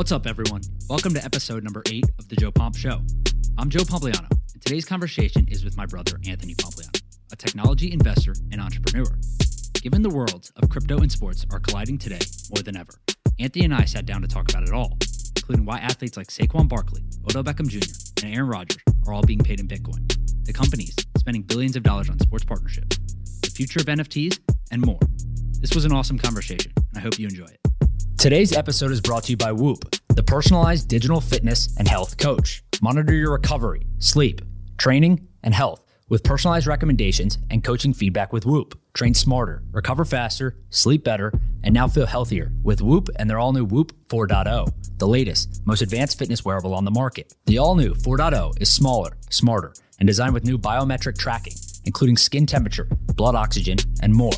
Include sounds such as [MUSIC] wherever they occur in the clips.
What's up, everyone? Welcome to episode number eight of The Joe Pomp Show. I'm Joe Pompliano, and today's conversation is with my brother, Anthony Pompliano, a technology investor and entrepreneur. Given the worlds of crypto and sports are colliding today more than ever, Anthony and I sat down to talk about it all, including why athletes like Saquon Barkley, Odell Beckham Jr., and Aaron Rodgers are all being paid in Bitcoin, the companies spending billions of dollars on sports partnerships, the future of NFTs, and more. This was an awesome conversation, and I hope you enjoy it. Today's episode is brought to you by Whoop, the personalized digital fitness and health coach. Monitor your recovery, sleep, training, and health with personalized recommendations and coaching feedback with Whoop. Train smarter, recover faster, sleep better, and now feel healthier with Whoop and their all new Whoop 4.0, the latest, most advanced fitness wearable on the market. The all new 4.0 is smaller, smarter, and designed with new biometric tracking, including skin temperature, blood oxygen, and more.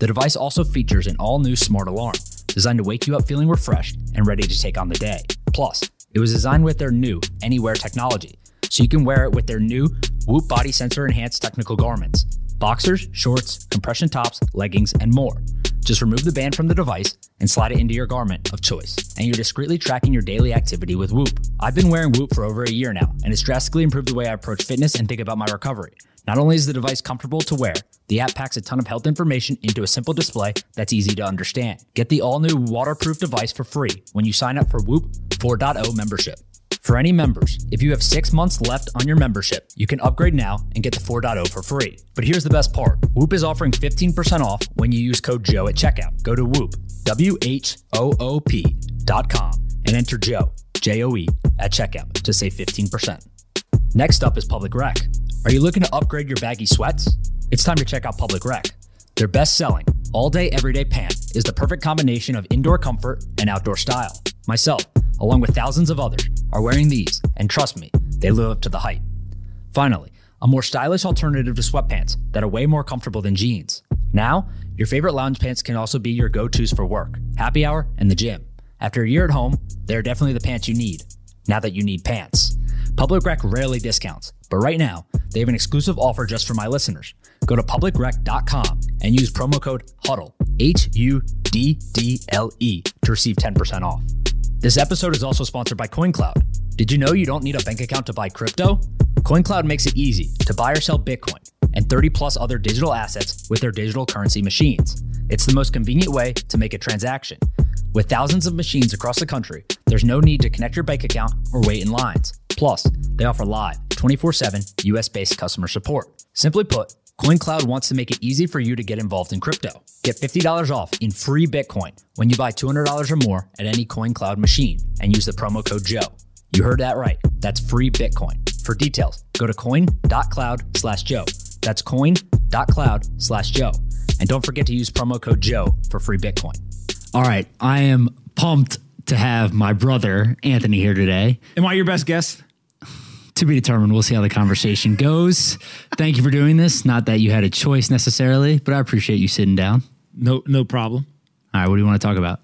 The device also features an all new smart alarm designed to wake you up feeling refreshed and ready to take on the day. Plus, it was designed with their new Anywhere technology, so you can wear it with their new Whoop body sensor enhanced technical garments boxers, shorts, compression tops, leggings, and more. Just remove the band from the device and slide it into your garment of choice, and you're discreetly tracking your daily activity with Whoop. I've been wearing Whoop for over a year now, and it's drastically improved the way I approach fitness and think about my recovery. Not only is the device comfortable to wear, the app packs a ton of health information into a simple display that's easy to understand. Get the all new waterproof device for free when you sign up for Whoop 4.0 membership. For any members, if you have six months left on your membership, you can upgrade now and get the 4.0 for free. But here's the best part Whoop is offering 15% off when you use code Joe at checkout. Go to Whoop, W H O O P dot com, and enter Joe, J O E, at checkout to save 15%. Next up is Public Rec. Are you looking to upgrade your baggy sweats? It's time to check out Public Rec. Their best selling, all day, everyday pant is the perfect combination of indoor comfort and outdoor style. Myself, along with thousands of others, are wearing these, and trust me, they live up to the hype. Finally, a more stylish alternative to sweatpants that are way more comfortable than jeans. Now, your favorite lounge pants can also be your go tos for work, happy hour, and the gym. After a year at home, they're definitely the pants you need. Now that you need pants. Public Rec rarely discounts, but right now, they have an exclusive offer just for my listeners. Go to publicrec.com and use promo code HUDDLE, H U D D L E, to receive 10% off. This episode is also sponsored by CoinCloud. Did you know you don't need a bank account to buy crypto? CoinCloud makes it easy to buy or sell Bitcoin and 30 plus other digital assets with their digital currency machines. It's the most convenient way to make a transaction. With thousands of machines across the country, there's no need to connect your bank account or wait in lines. Plus, they offer live, 24 7 US based customer support. Simply put, CoinCloud wants to make it easy for you to get involved in crypto. Get $50 off in free Bitcoin when you buy $200 or more at any CoinCloud machine and use the promo code Joe. You heard that right. That's free Bitcoin. For details, go to coin.cloud slash Joe. That's coin.cloud slash Joe. And don't forget to use promo code Joe for free Bitcoin. All right. I am pumped to have my brother, Anthony, here today. Am I your best guest? To be determined. We'll see how the conversation goes. Thank you for doing this. Not that you had a choice necessarily, but I appreciate you sitting down. No, no problem. All right. What do you want to talk about?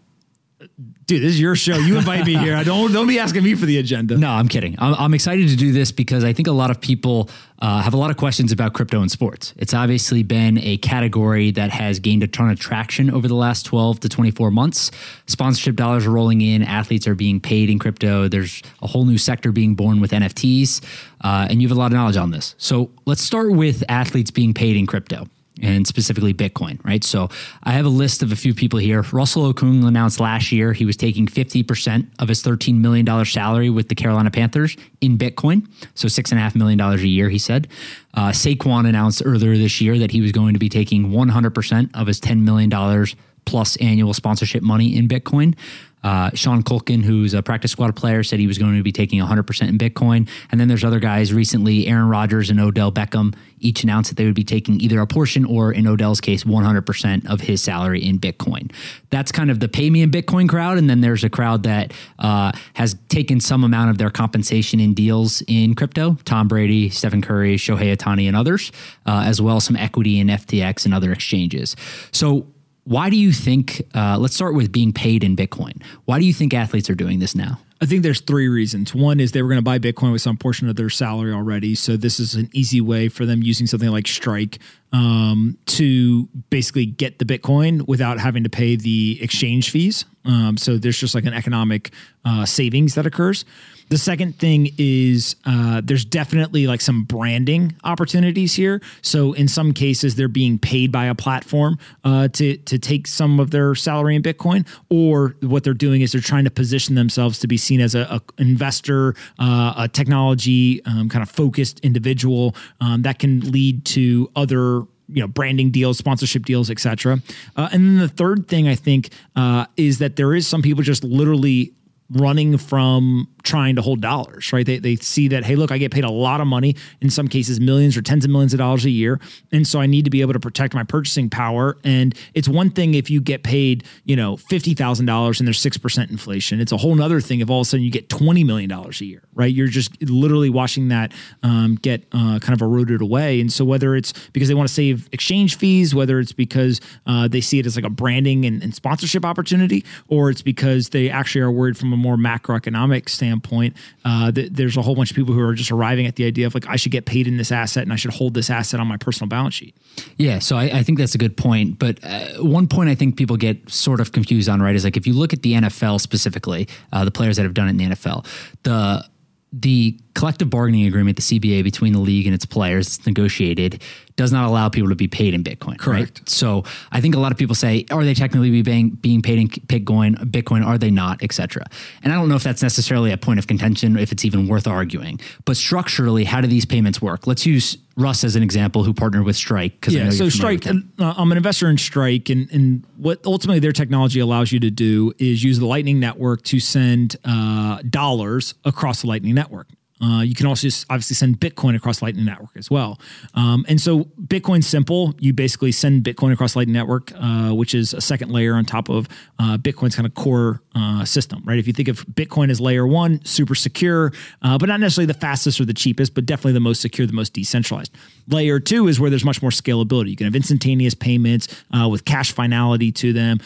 Dude, this is your show. You invite me here. I don't don't be asking me for the agenda. No, I'm kidding. I'm, I'm excited to do this because I think a lot of people uh, have a lot of questions about crypto and sports. It's obviously been a category that has gained a ton of traction over the last 12 to 24 months. Sponsorship dollars are rolling in, athletes are being paid in crypto. There's a whole new sector being born with NFTs, uh, and you have a lot of knowledge on this. So let's start with athletes being paid in crypto and specifically Bitcoin, right? So I have a list of a few people here. Russell Okung announced last year he was taking 50% of his $13 million salary with the Carolina Panthers in Bitcoin. So $6.5 million a year, he said. Uh, Saquon announced earlier this year that he was going to be taking 100% of his $10 million plus annual sponsorship money in Bitcoin. Uh, Sean Culkin, who's a practice squad player, said he was going to be taking 100% in Bitcoin. And then there's other guys recently, Aaron Rodgers and Odell Beckham, each announced that they would be taking either a portion or, in Odell's case, 100% of his salary in Bitcoin. That's kind of the pay me in Bitcoin crowd. And then there's a crowd that uh, has taken some amount of their compensation in deals in crypto Tom Brady, Stephen Curry, Shohei Ohtani, and others, uh, as well as some equity in FTX and other exchanges. So, why do you think, uh, let's start with being paid in Bitcoin. Why do you think athletes are doing this now? I think there's three reasons. One is they were going to buy Bitcoin with some portion of their salary already. So this is an easy way for them using something like Strike um, to basically get the Bitcoin without having to pay the exchange fees. Um, so there's just like an economic uh, savings that occurs. The second thing is uh, there's definitely like some branding opportunities here. So in some cases, they're being paid by a platform uh, to to take some of their salary in Bitcoin, or what they're doing is they're trying to position themselves to be seen as a, a investor, uh, a technology um, kind of focused individual um, that can lead to other you know branding deals sponsorship deals etc uh, and then the third thing i think uh, is that there is some people just literally running from trying to hold dollars, right? They, they see that, hey, look, I get paid a lot of money, in some cases, millions or tens of millions of dollars a year. And so I need to be able to protect my purchasing power. And it's one thing if you get paid, you know, $50,000 and there's 6% inflation. It's a whole nother thing if all of a sudden you get $20 million a year, right? You're just literally watching that um, get uh, kind of eroded away. And so whether it's because they want to save exchange fees, whether it's because uh, they see it as like a branding and, and sponsorship opportunity, or it's because they actually are worried from a more macroeconomic standpoint, uh, th- there's a whole bunch of people who are just arriving at the idea of like I should get paid in this asset and I should hold this asset on my personal balance sheet. Yeah, so I, I think that's a good point. But uh, one point I think people get sort of confused on, right, is like if you look at the NFL specifically, uh, the players that have done it in the NFL, the the collective bargaining agreement, the CBA between the league and its players, it's negotiated, does not allow people to be paid in Bitcoin. Correct. Right? So I think a lot of people say, are they technically being being paid in Bitcoin? Bitcoin are they not, etc. And I don't know if that's necessarily a point of contention, if it's even worth arguing. But structurally, how do these payments work? Let's use Russ as an example, who partnered with Strike. Yeah, so Strike, uh, I'm an investor in Strike, and, and what ultimately their technology allows you to do is use the Lightning Network to send uh, dollars across the Lightning Network. Uh, you can also just obviously send Bitcoin across Lightning Network as well. Um, and so Bitcoin's simple. You basically send Bitcoin across Lightning Network, uh, which is a second layer on top of uh, Bitcoin's kind of core uh, system, right? If you think of Bitcoin as layer one, super secure, uh, but not necessarily the fastest or the cheapest, but definitely the most secure, the most decentralized. Layer two is where there's much more scalability. You can have instantaneous payments with cash finality to them,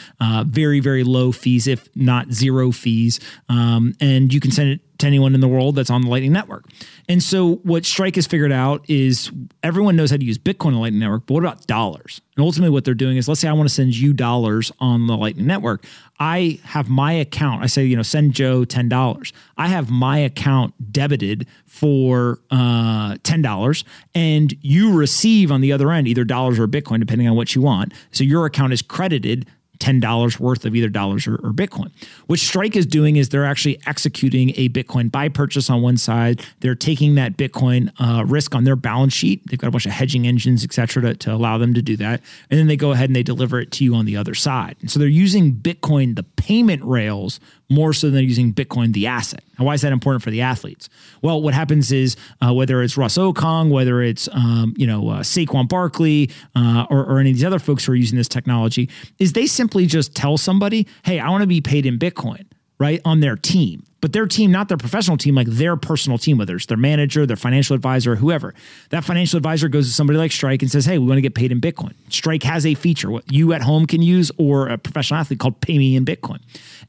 very, very low fees, if not zero fees. Um, and you can send it to anyone in the world that's on the Lightning Network. And so what Strike has figured out is everyone knows how to use Bitcoin on Lightning Network, but what about dollars? And ultimately what they're doing is let's say I want to send you dollars on the Lightning Network. I have my account. I say, you know, send Joe $10. I have my account debited for uh, $10 and you receive on the other end either dollars or Bitcoin, depending on what you want. So your account is credited $10 worth of either dollars or, or, Bitcoin. What Strike is doing is they're actually executing a Bitcoin buy purchase on one side. They're taking that Bitcoin uh, risk on their balance sheet. They've got a bunch of hedging engines, et cetera, to, to allow them to do that. And then they go ahead and they deliver it to you on the other side. And so they're using Bitcoin, the payment rails, more so than using Bitcoin, the asset. Now, why is that important for the athletes? Well, what happens is uh, whether it's Russ Okung, whether it's um, you know uh, Saquon Barkley, uh, or, or any of these other folks who are using this technology, is they simply just tell somebody, "Hey, I want to be paid in Bitcoin." Right on their team, but their team, not their professional team, like their personal team, whether it's their manager, their financial advisor, whoever. That financial advisor goes to somebody like Strike and says, Hey, we want to get paid in Bitcoin. Strike has a feature, what you at home can use, or a professional athlete called Pay Me in Bitcoin.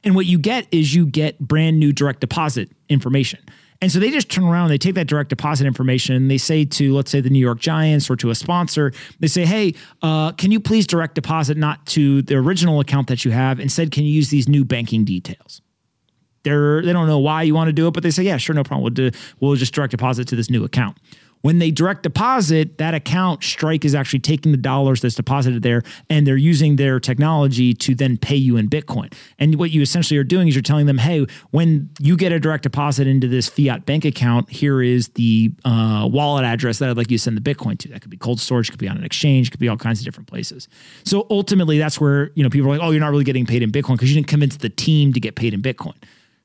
And what you get is you get brand new direct deposit information. And so they just turn around, they take that direct deposit information, and they say to, let's say, the New York Giants or to a sponsor, they say, hey, uh, can you please direct deposit not to the original account that you have? Instead, can you use these new banking details? They're, they don't know why you want to do it, but they say, yeah, sure, no problem. We'll, do, we'll just direct deposit to this new account. When they direct deposit, that account, Strike is actually taking the dollars that's deposited there and they're using their technology to then pay you in Bitcoin. And what you essentially are doing is you're telling them, hey, when you get a direct deposit into this fiat bank account, here is the uh, wallet address that I'd like you to send the Bitcoin to. That could be cold storage, could be on an exchange, could be all kinds of different places. So ultimately, that's where you know people are like, oh, you're not really getting paid in Bitcoin because you didn't convince the team to get paid in Bitcoin.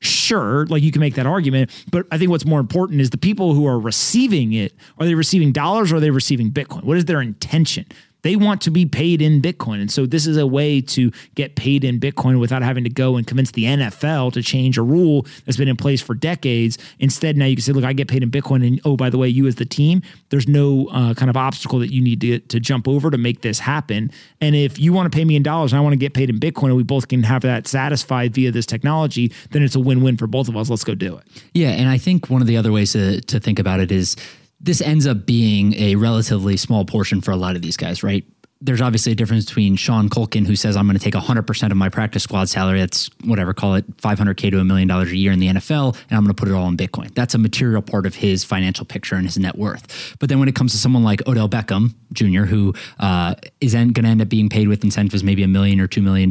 Sure, like you can make that argument, but I think what's more important is the people who are receiving it are they receiving dollars or are they receiving Bitcoin? What is their intention? They want to be paid in Bitcoin. And so this is a way to get paid in Bitcoin without having to go and convince the NFL to change a rule that's been in place for decades. Instead, now you can say, look, I get paid in Bitcoin. And oh, by the way, you as the team, there's no uh, kind of obstacle that you need to, to jump over to make this happen. And if you want to pay me in dollars and I want to get paid in Bitcoin and we both can have that satisfied via this technology, then it's a win win for both of us. Let's go do it. Yeah. And I think one of the other ways to, to think about it is this ends up being a relatively small portion for a lot of these guys, right? There's obviously a difference between Sean Culkin, who says, I'm going to take 100% of my practice squad salary, that's whatever, call it 500K to a million dollars a year in the NFL, and I'm going to put it all in Bitcoin. That's a material part of his financial picture and his net worth. But then when it comes to someone like Odell Beckham Jr., who uh, is going to end up being paid with incentives maybe a million or $2 million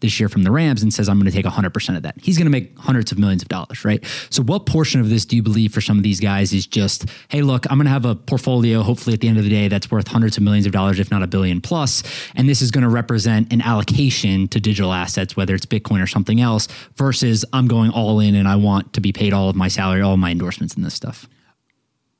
this year from the Rams and says, I'm going to take 100% of that, he's going to make hundreds of millions of dollars, right? So, what portion of this do you believe for some of these guys is just, hey, look, I'm going to have a portfolio, hopefully at the end of the day, that's worth hundreds of millions of dollars, if not a billion plus and this is going to represent an allocation to digital assets, whether it's Bitcoin or something else, versus I'm going all in and I want to be paid all of my salary, all my endorsements and this stuff.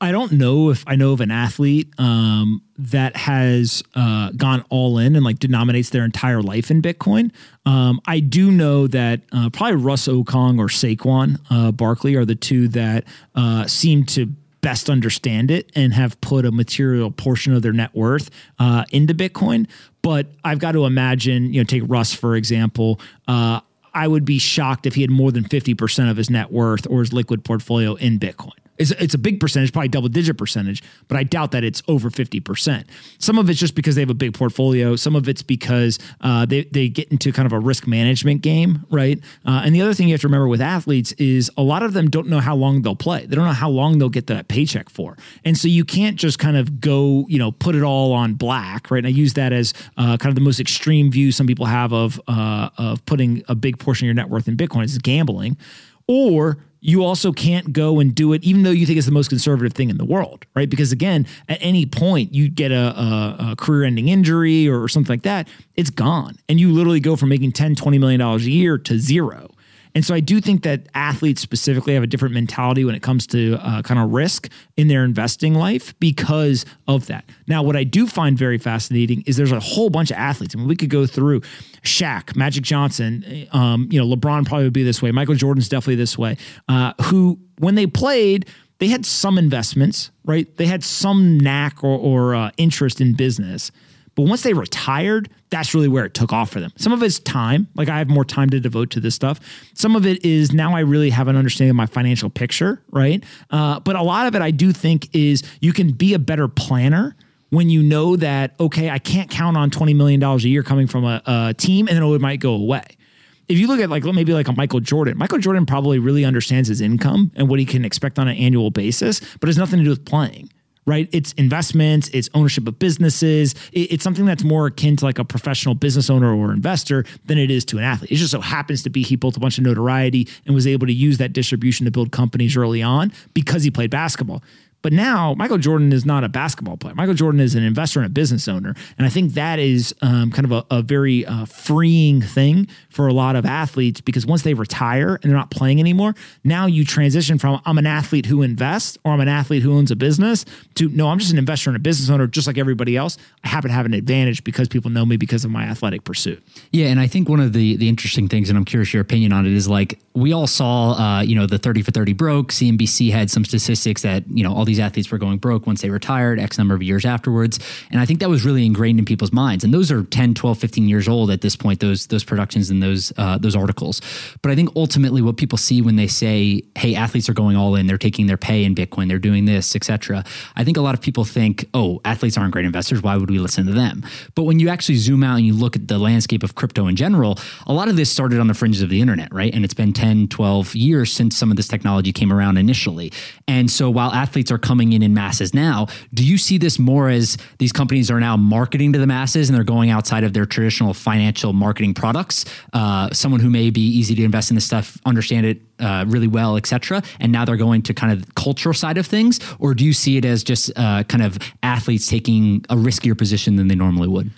I don't know if I know of an athlete um, that has uh, gone all in and like denominates their entire life in Bitcoin. Um, I do know that uh, probably Russ Okung or Saquon uh, Barkley are the two that uh, seem to best understand it and have put a material portion of their net worth uh, into Bitcoin. But I've got to imagine, you know, take Russ for example. Uh, I would be shocked if he had more than 50% of his net worth or his liquid portfolio in Bitcoin. It's, it's a big percentage, probably double digit percentage, but I doubt that it's over 50%. Some of it's just because they have a big portfolio. Some of it's because uh, they, they get into kind of a risk management game, right? Uh, and the other thing you have to remember with athletes is a lot of them don't know how long they'll play. They don't know how long they'll get that paycheck for. And so you can't just kind of go, you know, put it all on black, right? And I use that as uh, kind of the most extreme view some people have of, uh, of putting a big portion of your net worth in Bitcoin is gambling. Or you also can't go and do it even though you think it's the most conservative thing in the world right? Because again at any point you get a, a, a career-ending injury or something like that it's gone. And you literally go from making 10 20 million dollars a year to zero and so I do think that athletes specifically have a different mentality when it comes to uh, kind of risk in their investing life because of that. Now, what I do find very fascinating is there's a whole bunch of athletes. I mean, we could go through Shaq, Magic Johnson, um, you know, LeBron probably would be this way. Michael Jordan's definitely this way, uh, who, when they played, they had some investments, right? They had some knack or, or uh, interest in business. But once they retired, that's really where it took off for them. Some of it's time, like I have more time to devote to this stuff. Some of it is now I really have an understanding of my financial picture, right? Uh, but a lot of it I do think is you can be a better planner when you know that, okay, I can't count on $20 million a year coming from a, a team and then it might go away if you look at like maybe like a Michael Jordan, Michael Jordan probably really understands his income and what he can expect on an annual basis, but has nothing to do with playing right? It's investments, it's ownership of businesses. It's something that's more akin to like a professional business owner or investor than it is to an athlete. It just so happens to be he built a bunch of notoriety and was able to use that distribution to build companies early on because he played basketball. But now Michael Jordan is not a basketball player. Michael Jordan is an investor and a business owner. And I think that is um, kind of a, a very uh, freeing thing for a lot of athletes because once they retire and they're not playing anymore, now you transition from I'm an athlete who invests or I'm an athlete who owns a business to no, I'm just an investor and a business owner just like everybody else. I happen to have an advantage because people know me because of my athletic pursuit. Yeah. And I think one of the, the interesting things, and I'm curious your opinion on it, is like we all saw, uh, you know, the 30 for 30 broke. CNBC had some statistics that, you know, all these athletes were going broke once they retired X number of years afterwards. And I think that was really ingrained in people's minds. And those are 10, 12, 15 years old at this point, those, those productions and those, uh, those articles. But I think ultimately what people see when they say, hey, athletes are going all in, they're taking their pay in Bitcoin, they're doing this, etc. I think a lot of people think, oh, athletes aren't great investors. Why would we listen to them? But when you actually zoom out and you look at the landscape of crypto in general, a lot of this started on the fringes of the internet, right? And it's been 10, 12 years since some of this technology came around initially. And so while athletes are coming in in masses now, do you see this more as these companies are now marketing to the masses and they're going outside of their traditional financial marketing products? Uh, someone who may be easy to invest in this stuff, understand it uh, really well, etc. And now they're going to kind of cultural side of things, or do you see it as just uh, kind of athletes taking a riskier position than they normally would?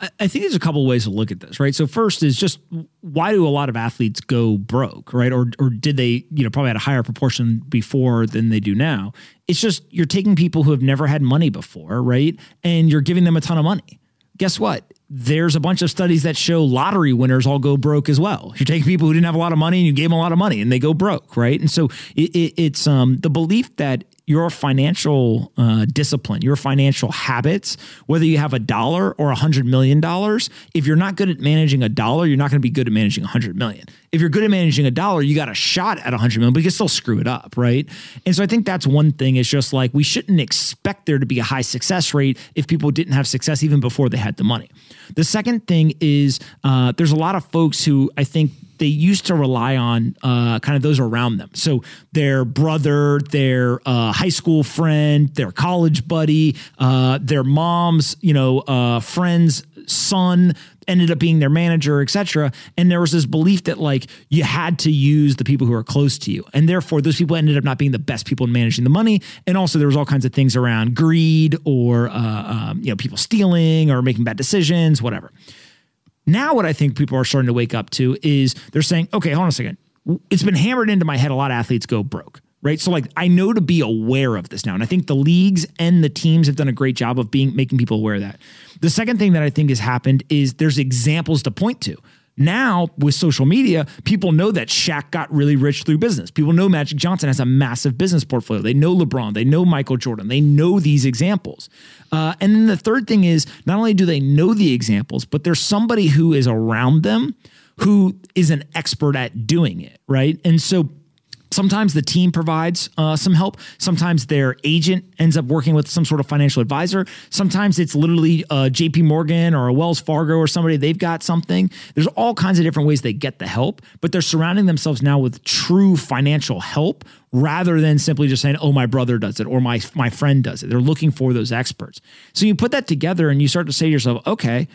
I think there's a couple ways to look at this, right? So first is just why do a lot of athletes go broke, right? Or or did they, you know, probably had a higher proportion before than they do now? It's just you're taking people who have never had money before, right? And you're giving them a ton of money guess what? There's a bunch of studies that show lottery winners all go broke as well. You take people who didn't have a lot of money and you gave them a lot of money and they go broke, right? And so it, it, it's um, the belief that your financial uh, discipline, your financial habits, whether you have a dollar or a hundred million dollars, if you're not good at managing a dollar, you're not going to be good at managing a hundred million. If you're good at managing a dollar, you got a shot at a hundred million, but you can still screw it up, right? And so I think that's one thing. Is just like we shouldn't expect there to be a high success rate if people didn't have success even before they had the money. The second thing is uh, there's a lot of folks who I think they used to rely on uh, kind of those around them. So their brother, their uh, high school friend, their college buddy, uh, their mom's, you know, uh, friend's son ended up being their manager, etc. And there was this belief that like you had to use the people who are close to you, and therefore those people ended up not being the best people in managing the money. And also there was all kinds of things around greed or uh, um, you know people stealing or making bad decisions, whatever. Now, what I think people are starting to wake up to is they're saying, okay, hold on a second. It's been hammered into my head a lot of athletes go broke, right? So, like, I know to be aware of this now. And I think the leagues and the teams have done a great job of being making people aware of that. The second thing that I think has happened is there's examples to point to. Now, with social media, people know that Shaq got really rich through business. People know Magic Johnson has a massive business portfolio. They know LeBron, they know Michael Jordan, they know these examples. Uh, and then the third thing is not only do they know the examples, but there's somebody who is around them who is an expert at doing it, right? And so Sometimes the team provides uh, some help. Sometimes their agent ends up working with some sort of financial advisor. Sometimes it's literally uh, JP Morgan or a Wells Fargo or somebody, they've got something. There's all kinds of different ways they get the help, but they're surrounding themselves now with true financial help rather than simply just saying, oh, my brother does it or my, my friend does it. They're looking for those experts. So you put that together and you start to say to yourself, okay,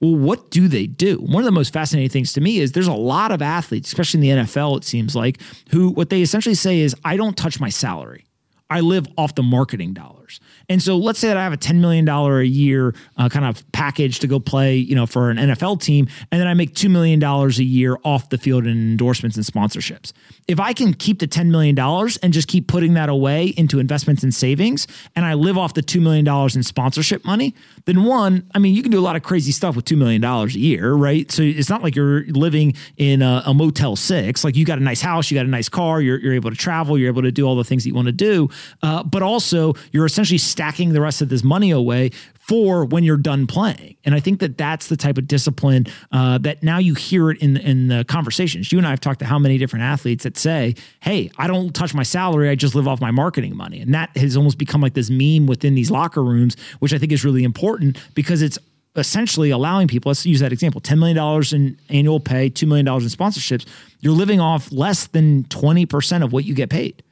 well, what do they do? One of the most fascinating things to me is there's a lot of athletes, especially in the NFL, it seems like, who what they essentially say is, I don't touch my salary. I live off the marketing dollars. And so let's say that I have a $10 million a year uh, kind of package to go play, you know, for an NFL team, and then I make $2 million a year off the field in endorsements and sponsorships. If I can keep the $10 million and just keep putting that away into investments and savings, and I live off the $2 million in sponsorship money, then one, I mean, you can do a lot of crazy stuff with $2 million a year, right? So it's not like you're living in a, a Motel 6. Like you got a nice house, you got a nice car, you're, you're able to travel, you're able to do all the things that you want to do. Uh, but also, you're essentially stacking the rest of this money away for when you're done playing. And I think that that's the type of discipline uh, that now you hear it in in the conversations. You and I have talked to how many different athletes that say, "Hey, I don't touch my salary; I just live off my marketing money," and that has almost become like this meme within these locker rooms, which I think is really important because it's essentially allowing people, let's use that example $10 million in annual pay, $2 million in sponsorships. You're living off less than 20% of what you get paid.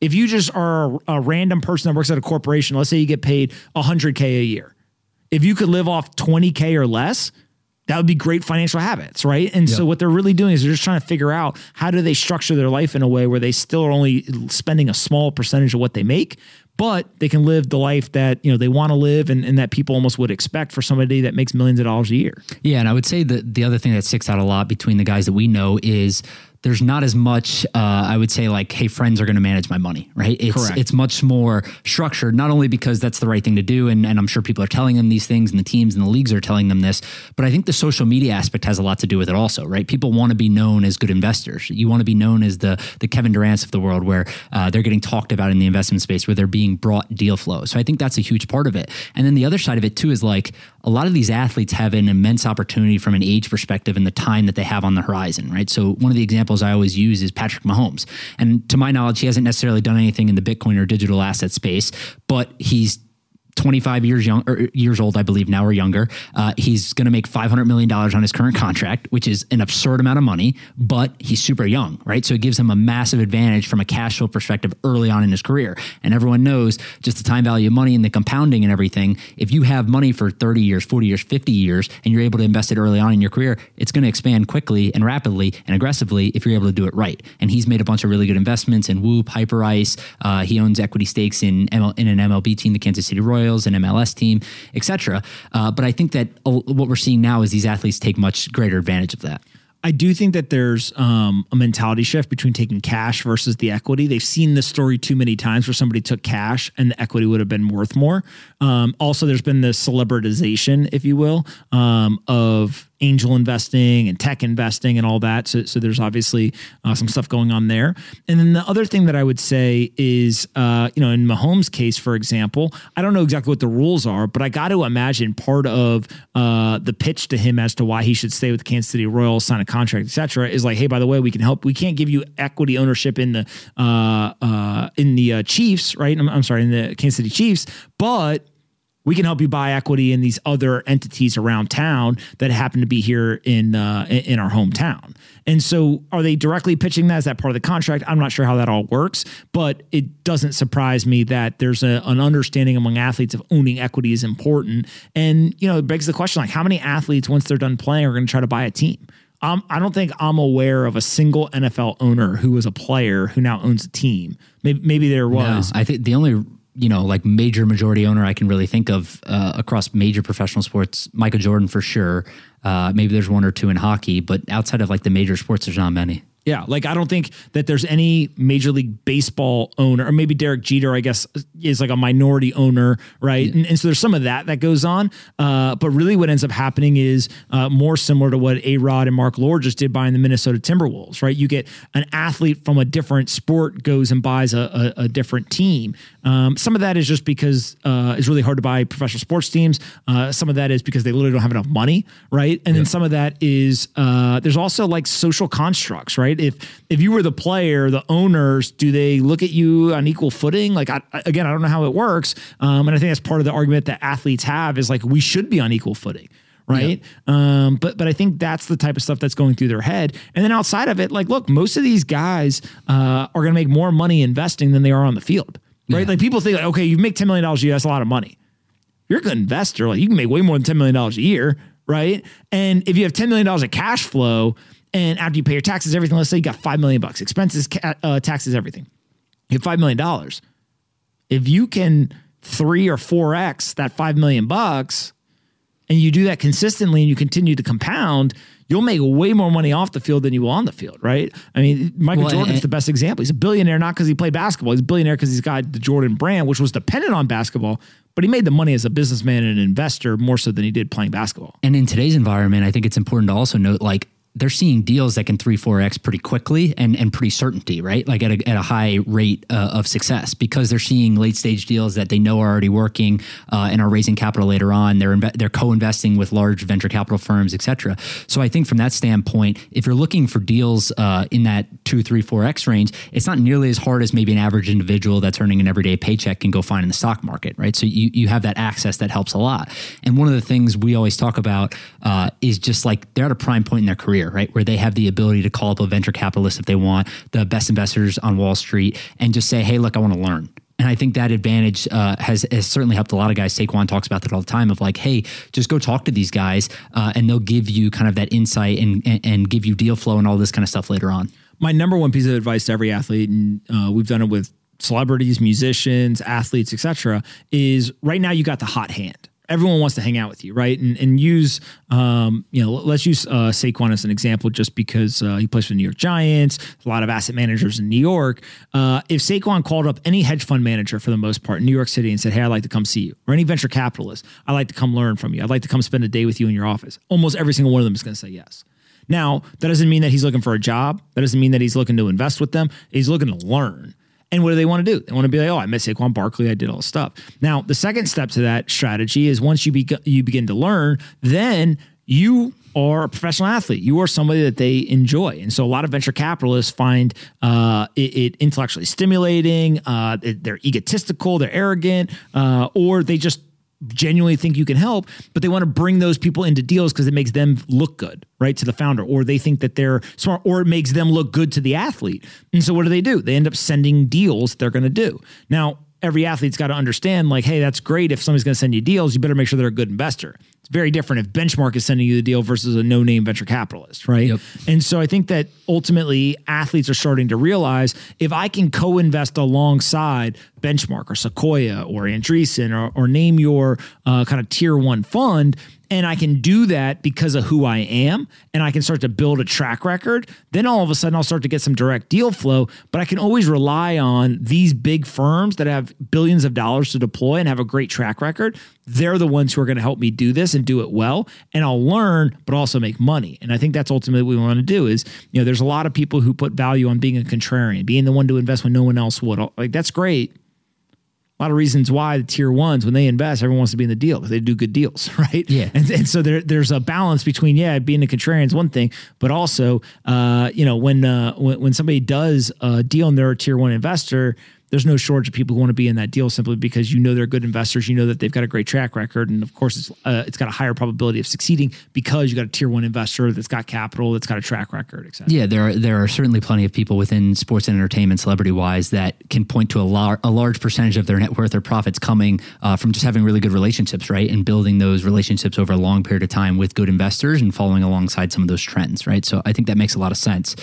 If you just are a, a random person that works at a corporation, let's say you get paid 100K a year. If you could live off 20K or less, that would be great financial habits, right? And so what they're really doing is they're just trying to figure out how do they structure their life in a way where they still are only spending a small percentage of what they make, but they can live the life that you know they want to live and, and that people almost would expect for somebody that makes millions of dollars a year. Yeah, and I would say that the other thing that sticks out a lot between the guys that we know is there's not as much uh, I would say like hey friends are going to manage my money right? It's Correct. it's much more structured not only because that's the right thing to do and, and I'm sure people are telling them these things and the teams and the leagues are telling them this but I think the social media aspect has a lot to do with it also right? People want to be known as good investors. You want to be known as the the Kevin Durant's of the world where uh, they're getting talked about in the investment space where they're being brought deal flow. So I think that's a huge part of it. And then the other side of it too is like a lot of these athletes have an immense opportunity from an age perspective and the time that they have on the horizon right? So one of the examples I always use is Patrick Mahomes. And to my knowledge, he hasn't necessarily done anything in the Bitcoin or digital asset space, but he's 25 years young years old, I believe now or younger. Uh, he's going to make 500 million dollars on his current contract, which is an absurd amount of money. But he's super young, right? So it gives him a massive advantage from a cash flow perspective early on in his career. And everyone knows just the time value of money and the compounding and everything. If you have money for 30 years, 40 years, 50 years, and you're able to invest it early on in your career, it's going to expand quickly and rapidly and aggressively if you're able to do it right. And he's made a bunch of really good investments in Whoop, Hyperice. Uh, he owns equity stakes in ML, in an MLB team, the Kansas City Royals Royals, an MLS team, etc. Uh, but I think that what we're seeing now is these athletes take much greater advantage of that. I do think that there's um, a mentality shift between taking cash versus the equity. They've seen this story too many times where somebody took cash and the equity would have been worth more. Um, also, there's been this celebritization, if you will, um, of angel investing and tech investing and all that. So, so there's obviously uh, some stuff going on there. And then the other thing that I would say is, uh, you know, in Mahomes' case, for example, I don't know exactly what the rules are, but I got to imagine part of uh, the pitch to him as to why he should stay with the Kansas City Royals, sign a contract, etc., is like, hey, by the way, we can help. We can't give you equity ownership in the uh, uh, in the uh, Chiefs, right? I'm, I'm sorry, in the Kansas City Chiefs, but we can help you buy equity in these other entities around town that happen to be here in uh, in our hometown. And so, are they directly pitching that? Is that part of the contract? I'm not sure how that all works, but it doesn't surprise me that there's a, an understanding among athletes of owning equity is important. And you know, it begs the question: like, how many athletes, once they're done playing, are going to try to buy a team? Um, I don't think I'm aware of a single NFL owner who was a player who now owns a team. Maybe, maybe there was. No, I think the only you know, like major majority owner I can really think of uh, across major professional sports. Michael Jordan for sure. Uh, maybe there's one or two in hockey, but outside of like the major sports, there's not many. Yeah, like I don't think that there's any Major League Baseball owner, or maybe Derek Jeter, I guess, is like a minority owner, right? Yeah. And, and, so there's some of that that goes on. Uh, but really, what ends up happening is uh, more similar to what A Rod and Marc Lore just did buying the Minnesota Timberwolves, right? You get an athlete from a different sport goes and buys a, a, a different team. Um, some of that is just because uh, it's really hard to buy professional sports teams. Uh, some of that is because they literally don't have enough money, right? And yeah. then some of that is uh, there's also like social constructs, right? Right? If if you were the player, the owners, do they look at you on equal footing? Like I, again, I don't know how it works, um, and I think that's part of the argument that athletes have is like we should be on equal footing right? Um, but but I think that's the type of stuff that's going through their head. And then outside of it, like, look, most of these guys uh, are going to make more money investing than they are on the field, right? Yeah. Like people think, like, okay, you make ten million dollars a year, that's a lot of money. You're a good investor. Like you can make way more than ten million dollars a year, right? And if you have ten million dollars of cash flow and after you pay your taxes, everything, let's say you got five million bucks, expenses, uh, taxes, everything. You have five million dollars. If you can three or four x that five million bucks, and you do that consistently, and you continue to compound, you'll make way more money off the field than you will on the field, right? I mean, Michael well, Jordan's and, the best example. He's a billionaire not because he played basketball. He's a billionaire because he's got the Jordan brand, which was dependent on basketball, but he made the money as a businessman and an investor more so than he did playing basketball. And in today's environment, I think it's important to also note like they're seeing deals that can three four x pretty quickly and and pretty certainty, right? Like at a, at a high rate uh, of success because they're seeing late stage deals that they know are already working uh, and are raising capital later on. They're they're co investing with large venture capital firms, etc. So I think from that standpoint, if you're looking for deals uh, in that two three four x range, it's not nearly as hard as maybe an average individual that's earning an everyday paycheck can go find in the stock market, right? So you you have that access that helps a lot. And one of the things we always talk about uh, is just like they're at a prime point in their career right? Where they have the ability to call up a venture capitalist if they want, the best investors on Wall Street, and just say, hey, look, I want to learn. And I think that advantage uh, has, has certainly helped a lot of guys. Saquon talks about that all the time of like, hey, just go talk to these guys uh, and they'll give you kind of that insight and, and, and, give you deal flow and all this kind of stuff later on. My number one piece of advice to every athlete, and uh, we've done it with celebrities, musicians, athletes, etc., is right now you got the hot hand everyone wants to hang out with you, right? And and use um, you know, let's use uh, Saquon as an example, just because uh, he plays for the New York Giants, a lot of asset managers in New York. Uh, if Saquon called up any hedge fund manager for the most part in New York City and said, "Hey, I'd like to come see you," or any venture capitalist, "I'd like to come learn from you. I'd like to come spend a day with you in your office," almost every single one of them is going to say yes. Now, that doesn't mean that he's looking for a job. That doesn't mean that he's looking to invest with them. He's looking to learn. And what do they want to do? They want to be like, oh, I met Saquon Barkley. I did all this stuff. Now, the second step to that strategy is once you, be- you begin to learn, then you are a professional athlete. You are somebody that they enjoy. And so a lot of venture capitalists find uh, it, it, intellectually stimulating, uh, they're egotistical, they're arrogant, uh, or they just genuinely think you can help, but they want to bring those people into deals because it makes them look good, right, to the founder, or they think that they're smart, or it makes them look good to the athlete. And so what do they do? They end up sending deals they're going to do. Now, every athlete's got to understand, like, hey, that's great. If somebody's going to send you deals, you better make sure they're a good investor. It's very different if Benchmark is sending you the deal versus a no name venture capitalist, right? Yep. And so I think that ultimately athletes are starting to realize if I can co invest alongside Benchmark or Sequoia or Andreessen or, or name your uh, kind of tier one fund, and I can do that because of who I am and I can start to build a track record, then all of a sudden I'll start to get some direct deal flow. But I can always rely on these big firms that have billions of dollars to deploy and have a great track record. They're the ones who are going to help me do this and do it well. And I'll learn, but also make money. And I think that's ultimately what we want to do is, you know, there's a lot of people who put value on being a contrarian, being the one to invest when no one else would. Like that's great a lot of reasons why the tier ones when they invest everyone wants to be in the deal because they do good deals [LAUGHS] right Yeah. and, and so there, there's a balance between yeah being a contrarian is one thing but also uh, you know when, uh, when when somebody does a deal and they're a tier one investor there's no shortage of people who want to be in that deal simply because you know they're good investors you know that they've got a great track record and of course it's uh, it's got a higher probability of succeeding because you got a tier one investor that's got capital that's got a track record etc Yeah, there are there are certainly plenty of people within sports and entertainment, celebrity wise, that can point to a, lar- a large percentage of their net worth or profits coming uh, from just having really good relationships, right, and building those relationships over a long period of time with good investors and following alongside some of those trends, right. So I think that makes a lot of sense.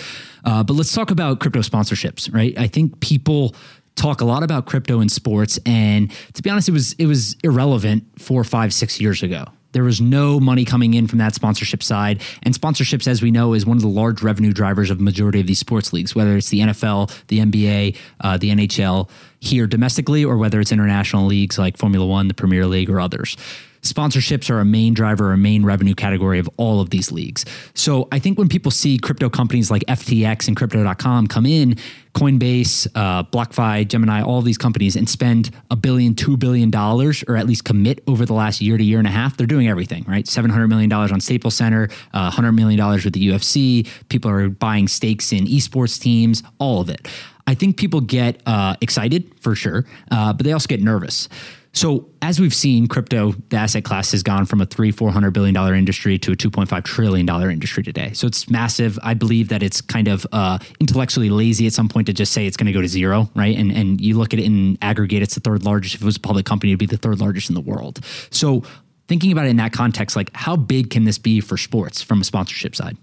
Uh, but let's talk about crypto sponsorships, right? I think people talk a lot about crypto and sports, and to be honest, it was it was irrelevant four, five, six years ago. There was no money coming in from that sponsorship side. And sponsorships, as we know, is one of the large revenue drivers of majority of these sports leagues, whether it's the NFL, the NBA, uh, the NHL here domestically, or whether it's international leagues like Formula One, the Premier League, or others. Sponsorships are a main driver, a main revenue category of all of these leagues. So I think when people see crypto companies like FTX and crypto.com come in, Coinbase, uh, BlockFi, Gemini, all these companies and spend a billion, two billion dollars, or at least commit over the last year to year and a half, they're doing everything, right? Seven hundred million dollars on Staples Center, uh, hundred million dollars with the UFC. People are buying stakes in esports teams, all of it. I think people get uh, excited for sure, uh, but they also get nervous. So as we've seen, crypto, the asset class has gone from a three, four hundred billion dollar industry to a two point five trillion dollar industry today. So it's massive. I believe that it's kind of uh, intellectually lazy at some point to just say it's going to go to zero, right? And and you look at it in aggregate, it's the third largest. If it was a public company, it'd be the third largest in the world. So thinking about it in that context, like how big can this be for sports from a sponsorship side?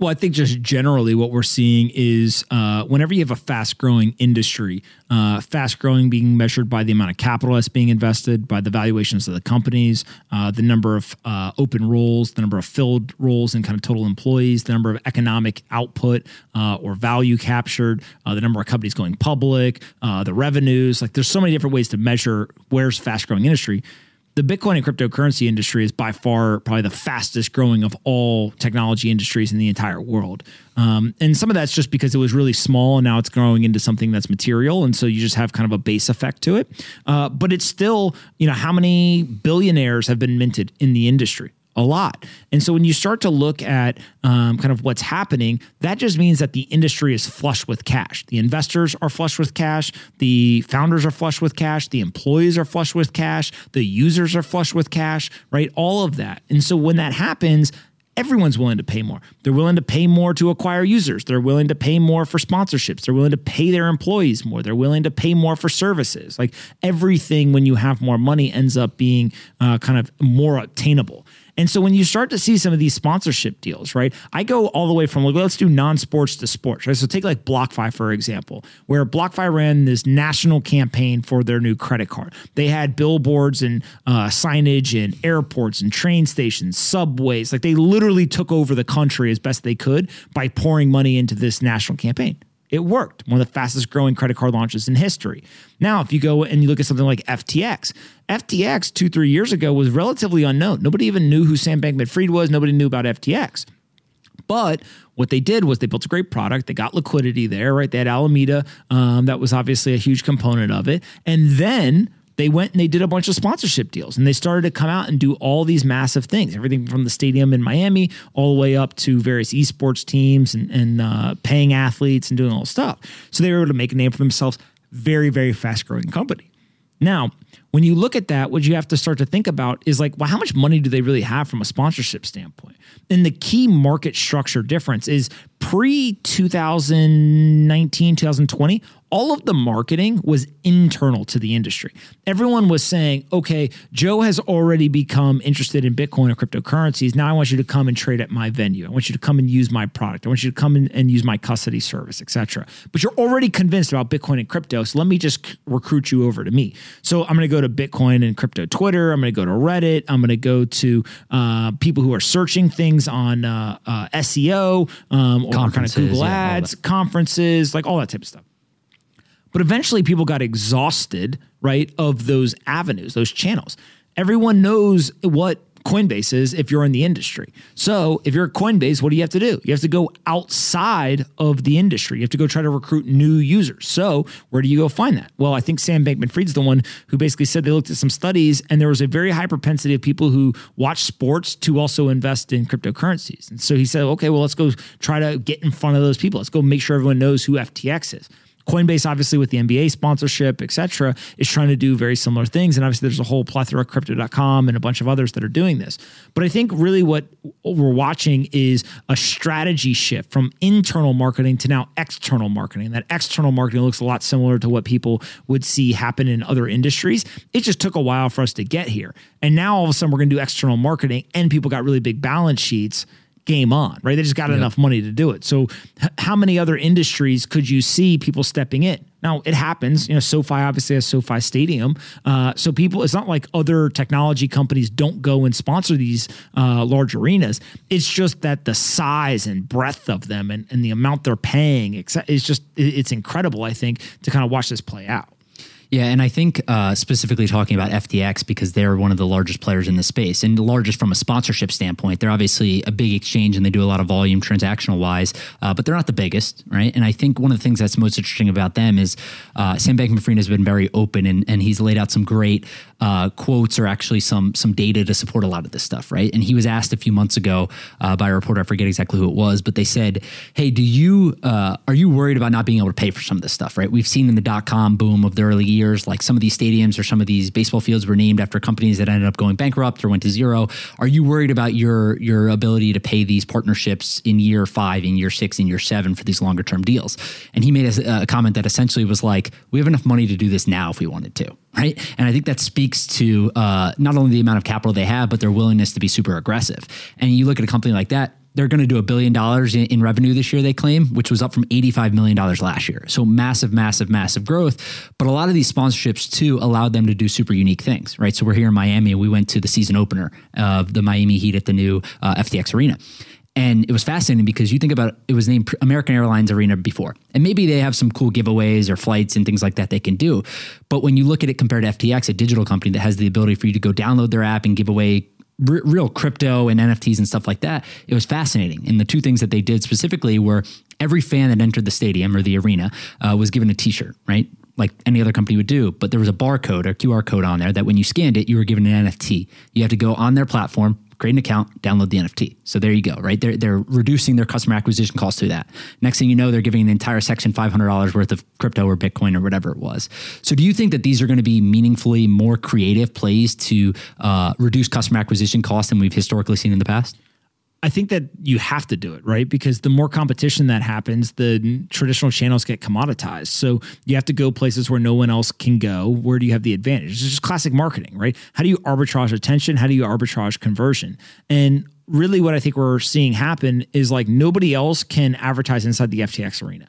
Well, I think just generally what we're seeing is uh, whenever you have a fast growing industry, uh, fast growing being measured by the amount of capital that's being invested, by the valuations of the companies, uh, the number of uh, open roles, the number of filled roles and kind of total employees, the number of economic output uh, or value captured, uh, the number of companies going public, the revenues. Like there's so many different ways to measure where's fast growing industry the Bitcoin and cryptocurrency industry is by far probably the fastest growing of all technology industries in the entire world. Um, and some of that's just because it was really small and now it's growing into something that's material. And so you just have kind of a base effect to it. Uh, but it's still, you know, how many billionaires have been minted in the industry? A lot. And so when you start to look at um, kind of what's happening, that just means that the industry is flush with cash. The investors are flush with cash. The founders are flush with cash. The employees are flush with cash. The users are flush with cash, right? All of that. And so when that happens, everyone's willing to pay more. They're willing to pay more to acquire users. They're willing to pay more for sponsorships. They're willing to pay their employees more. They're willing to pay more for services. Like everything, when you have more money, ends up being uh, kind of more attainable. And so when you start to see some of these sponsorship deals, right? I go all the way from like, let's do non-sports to sports, right? So take like BlockFi for example, where BlockFi ran this national campaign for their new credit card. They had billboards and uh, signage in airports and train stations, subways. Like they literally took over the country as best they could by pouring money into this national campaign. It worked. One of the fastest growing credit card launches in history. Now, if you go and you look at something like FTX, FTX two, three years ago was relatively unknown. Nobody even knew who Sam Bankman Fried was. Nobody knew about FTX. But what they did was they built a great product. They got liquidity there, right? They had Alameda. Um, that was obviously a huge component of it. And then they went and they did a bunch of sponsorship deals and they started to come out and do all these massive things everything from the stadium in miami all the way up to various esports teams and, and uh, paying athletes and doing all stuff so they were able to make a name for themselves very very fast growing company now when you look at that, what you have to start to think about is like, well, how much money do they really have from a sponsorship standpoint? And the key market structure difference is pre 2019, 2020, all of the marketing was internal to the industry. Everyone was saying, okay, Joe has already become interested in Bitcoin or cryptocurrencies. Now I want you to come and trade at my venue. I want you to come and use my product. I want you to come and use my custody service, etc. But you're already convinced about Bitcoin and crypto. So let me just recruit you over to me. So I'm going to go to Bitcoin and crypto Twitter. I'm going to go to Reddit. I'm going to go to uh, people who are searching things on uh, uh, SEO um, or kind of Google yeah, Ads, conferences, like all that type of stuff. But eventually people got exhausted, right, of those avenues, those channels. Everyone knows what Coinbase is if you're in the industry. So if you're at Coinbase, what do you have to do? You have to go outside of the industry. You have to go try to recruit new users. So where do you go find that? Well, I think Sam Bankman Fried's the one who basically said they looked at some studies and there was a very high propensity of people who watch sports to also invest in cryptocurrencies. And so he said, okay, well, let's go try to get in front of those people. Let's go make sure everyone knows who FTX is. Coinbase, obviously, with the NBA sponsorship, et cetera, is trying to do very similar things. And obviously, there's a whole plethora of crypto.com and a bunch of others that are doing this. But I think really what we're watching is a strategy shift from internal marketing to now external marketing. That external marketing looks a lot similar to what people would see happen in other industries. It just took a while for us to get here. And now all of a sudden, we're going to do external marketing, and people got really big balance sheets game on, right? They just got yep. enough money to do it. So, h- how many other industries could you see people stepping in? Now, it happens. You know, SoFi obviously has SoFi Stadium. Uh, so, people, it's not like other technology companies don't go and sponsor these uh, large arenas. It's just that the size and breadth of them and, and the amount they're paying, it's just, it's incredible, I think, to kind of watch this play out. Yeah, and I think uh, specifically talking about FTX because they're one of the largest players in the space and the largest from a sponsorship standpoint. They're obviously a big exchange and they do a lot of volume transactional wise, uh, but they're not the biggest, right? And I think one of the things that's most interesting about them is uh, Sam Bankman-Fried has been very open and, and he's laid out some great uh, quotes or actually some some data to support a lot of this stuff, right? And he was asked a few months ago uh, by a reporter, I forget exactly who it was, but they said, "Hey, do you uh, are you worried about not being able to pay for some of this stuff?" Right? We've seen in the dot com boom of the early years, like some of these stadiums or some of these baseball fields were named after companies that ended up going bankrupt or went to zero. Are you worried about your your ability to pay these partnerships in year five, in year six, in year seven for these longer term deals? And he made a, a comment that essentially was like, "We have enough money to do this now if we wanted to." Right? And I think that speaks to uh, not only the amount of capital they have, but their willingness to be super aggressive. And you look at a company like that, they're going to do a billion dollars in, in, revenue this year, they claim, which was up from $85 million last year. So massive, massive, massive growth. But a lot of these sponsorships too allowed them to do super unique things, right? So we're here in Miami. We went to the season opener of the Miami Heat at the new uh, FTX Arena. And it was fascinating because you think about it was named American Airlines Arena before. And maybe they have some cool giveaways or flights and things like that they can do. But when you look at it compared to FTX, a digital company that has the ability for you to go download their app and give away r- real crypto and NFTs and stuff like that, it was fascinating. And the two things that they did specifically were every fan that entered the stadium or the arena uh, was given a t shirt, right? like any other company would do, but there was a barcode or QR code on there that when you scanned it, you were given an NFT. You have to go on their platform, create an account, download the NFT. So there you go, right? They're, they're reducing their customer acquisition costs through that. Next thing you know, they're giving an entire section $500 worth of crypto or Bitcoin or whatever it was. So do you think that these are going to be meaningfully more creative plays to uh, reduce customer acquisition costs than we've historically seen in the past? I think that you have to do it, right? Because the more competition that happens, the traditional channels get commoditized. So you have to go places where no one else can go. Where do you have the advantage? It's just classic marketing, right? How do you arbitrage attention? How do you arbitrage conversion? And really, what I think we're seeing happen is like nobody else can advertise inside the FTX arena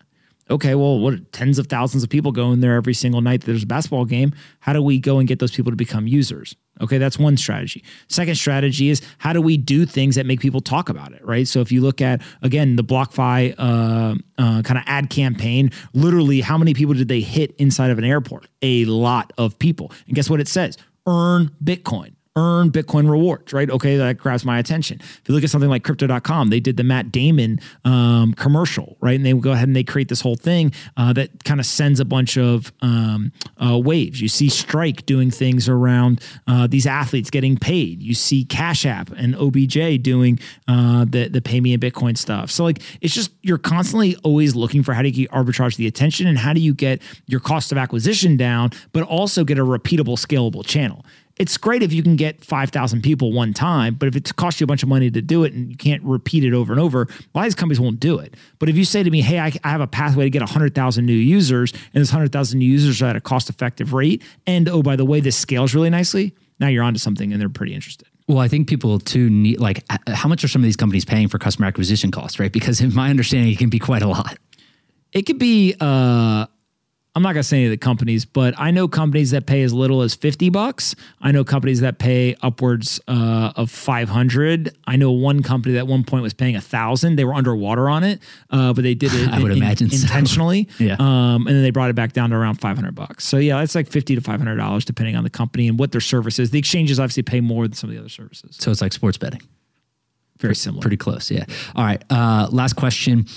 okay, well, what tens of thousands of people go in there every single night that there's a basketball game. How do we go and get those people to become users? Okay, that's one strategy. Second strategy is how do we do things that make people talk about it, right? So if you look at again the BlockFi uh, uh, kind of ad campaign, literally how many people did they hit inside of an airport? A lot of people. And guess what it says? Earn Bitcoin earn Bitcoin rewards, right? Okay, that grabs my attention. If you look at something like crypto.com, they did the Matt Damon um, commercial, right? And they go ahead and they create this whole thing uh, that kind of sends a bunch of um, uh, waves. You see Strike doing things around uh, these athletes getting paid. You see Cash App and OBJ doing uh, the, the pay me in Bitcoin stuff. So, like, it's just you're constantly always looking for how do you arbitrage the attention and how do you get your cost of acquisition down, but also get a repeatable, scalable channel it's great if you can get 5,000 people one time, but if it costs you a bunch of money to do it and you can't repeat it over and over, a lot of these companies won't do it. But if you say to me, hey, I, I have a pathway to get 100,000 new users, and this 100,000 new users are at a cost effective rate, and oh, by the way, this scales really nicely, now you're onto something and they're pretty interested. Well, I think people too need, like, how much are some of these companies paying for customer acquisition costs, right? Because in my understanding, it can be quite a lot. It could be, uh, I'm not going to say any of the companies, but I know companies that pay as little as 50 bucks. I know companies that pay upwards uh, of 500. I know one company that at one point was paying a thousand. They were underwater on it, uh, but they did it. [LAUGHS] I would imagine in, intentionally. [LAUGHS] yeah. Um, and then they brought it back down to around 500 bucks. So yeah, it's like 50 to 500 dollars depending on the company and what their service is. The exchanges obviously pay more than some of the other services. So it's like sports betting. Very similar. Pretty close. Yeah. All right. Uh, last question.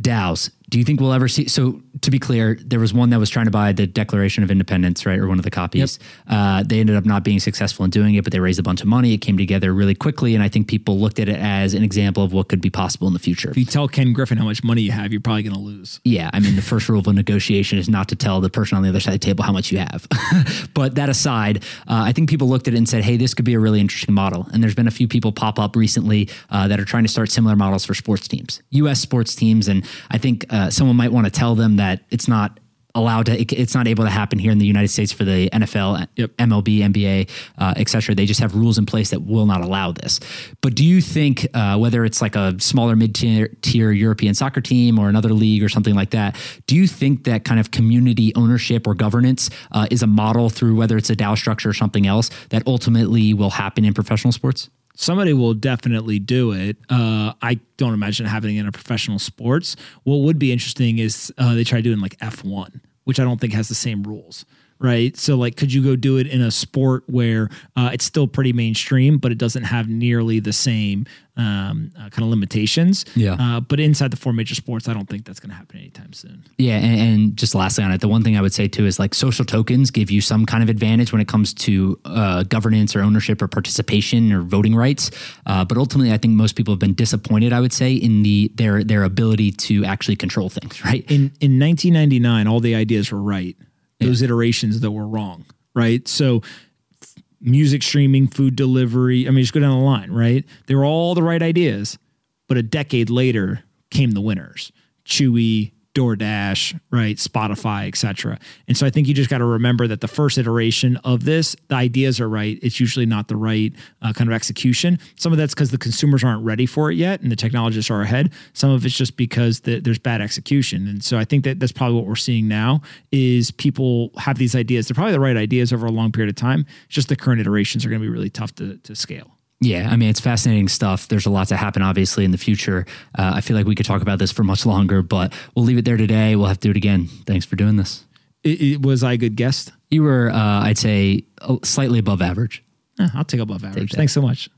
DAOs do you think we'll ever see? So to be clear, there was one that was trying to buy the Declaration of Independence, right, or one of the copies. Yep. Uh, they ended up not being successful in doing it, but they raised a bunch of money. It came together really quickly, and I think people looked at it as an example of what could be possible in the future. If you tell Ken Griffin how much money you have, you're probably going to lose. Yeah, I mean, the first rule of a negotiation is not to tell the person on the other side of the table how much you have. [LAUGHS] but that aside, uh, I think people looked at it and said, "Hey, this could be a really interesting model." And there's been a few people pop up recently uh, that are trying to start similar models for sports teams, U.S. sports teams, and I think uh, someone might want to tell them that it's not allowed to it, it's not able to happen here in the United States for the NFL, yep. MLB, NBA, uh, etc. They just have rules in place that will not allow this. But do you think uh, whether it's like a smaller mid-tier tier European soccer team or another league or something like that, do you think that kind of community ownership or governance uh, is a model through whether it's a DAO structure or something else that ultimately will happen in professional sports? Somebody will definitely do it. Uh, I don't imagine it happening in a professional sports. What would be interesting is uh, they try doing like F1, which I don't think has the same rules right? So, like, could you go do it in a sport where uh, it's still pretty mainstream, but it doesn't have nearly the same um, uh, kind of limitations? Yeah. Uh, but inside the four major sports, I don't think that's going to happen anytime soon. Yeah, and, and, just lastly on it, the one thing I would say too is like social tokens give you some kind of advantage when it comes to uh, governance or ownership or participation or voting rights. Uh, but ultimately, I think most people have been disappointed. I would say in the their their ability to actually control things. [LAUGHS] Right. In in 1999, all the ideas were right those yeah. iterations that were wrong, right? So music streaming, food delivery, I mean, just go down the line, right? They were all the right ideas, but a decade later came the winners. Chewy, DoorDash, right, Spotify, etc. And so I think you just got to remember that the first iteration of this, the ideas are right. It's usually not the right uh, kind of execution. Some of that's because the consumers aren't ready for it yet, and the technologists are ahead. Some of it's just because the, there's bad execution. And so I think that that's probably what we're seeing now is people have these ideas. They're probably the right ideas over a long period of time. It's just the current iterations are going to be really tough to, to scale. Yeah, I mean, it's fascinating stuff. There's a lot to happen, obviously, in the future. Uh, I feel like we could talk about this for much longer, but we'll leave it there today. We'll have to do it again. Thanks for doing this. It, it, was I a good guest? You were, uh, I'd say, slightly above average. Eh, I'll take above average. Take Thanks so much.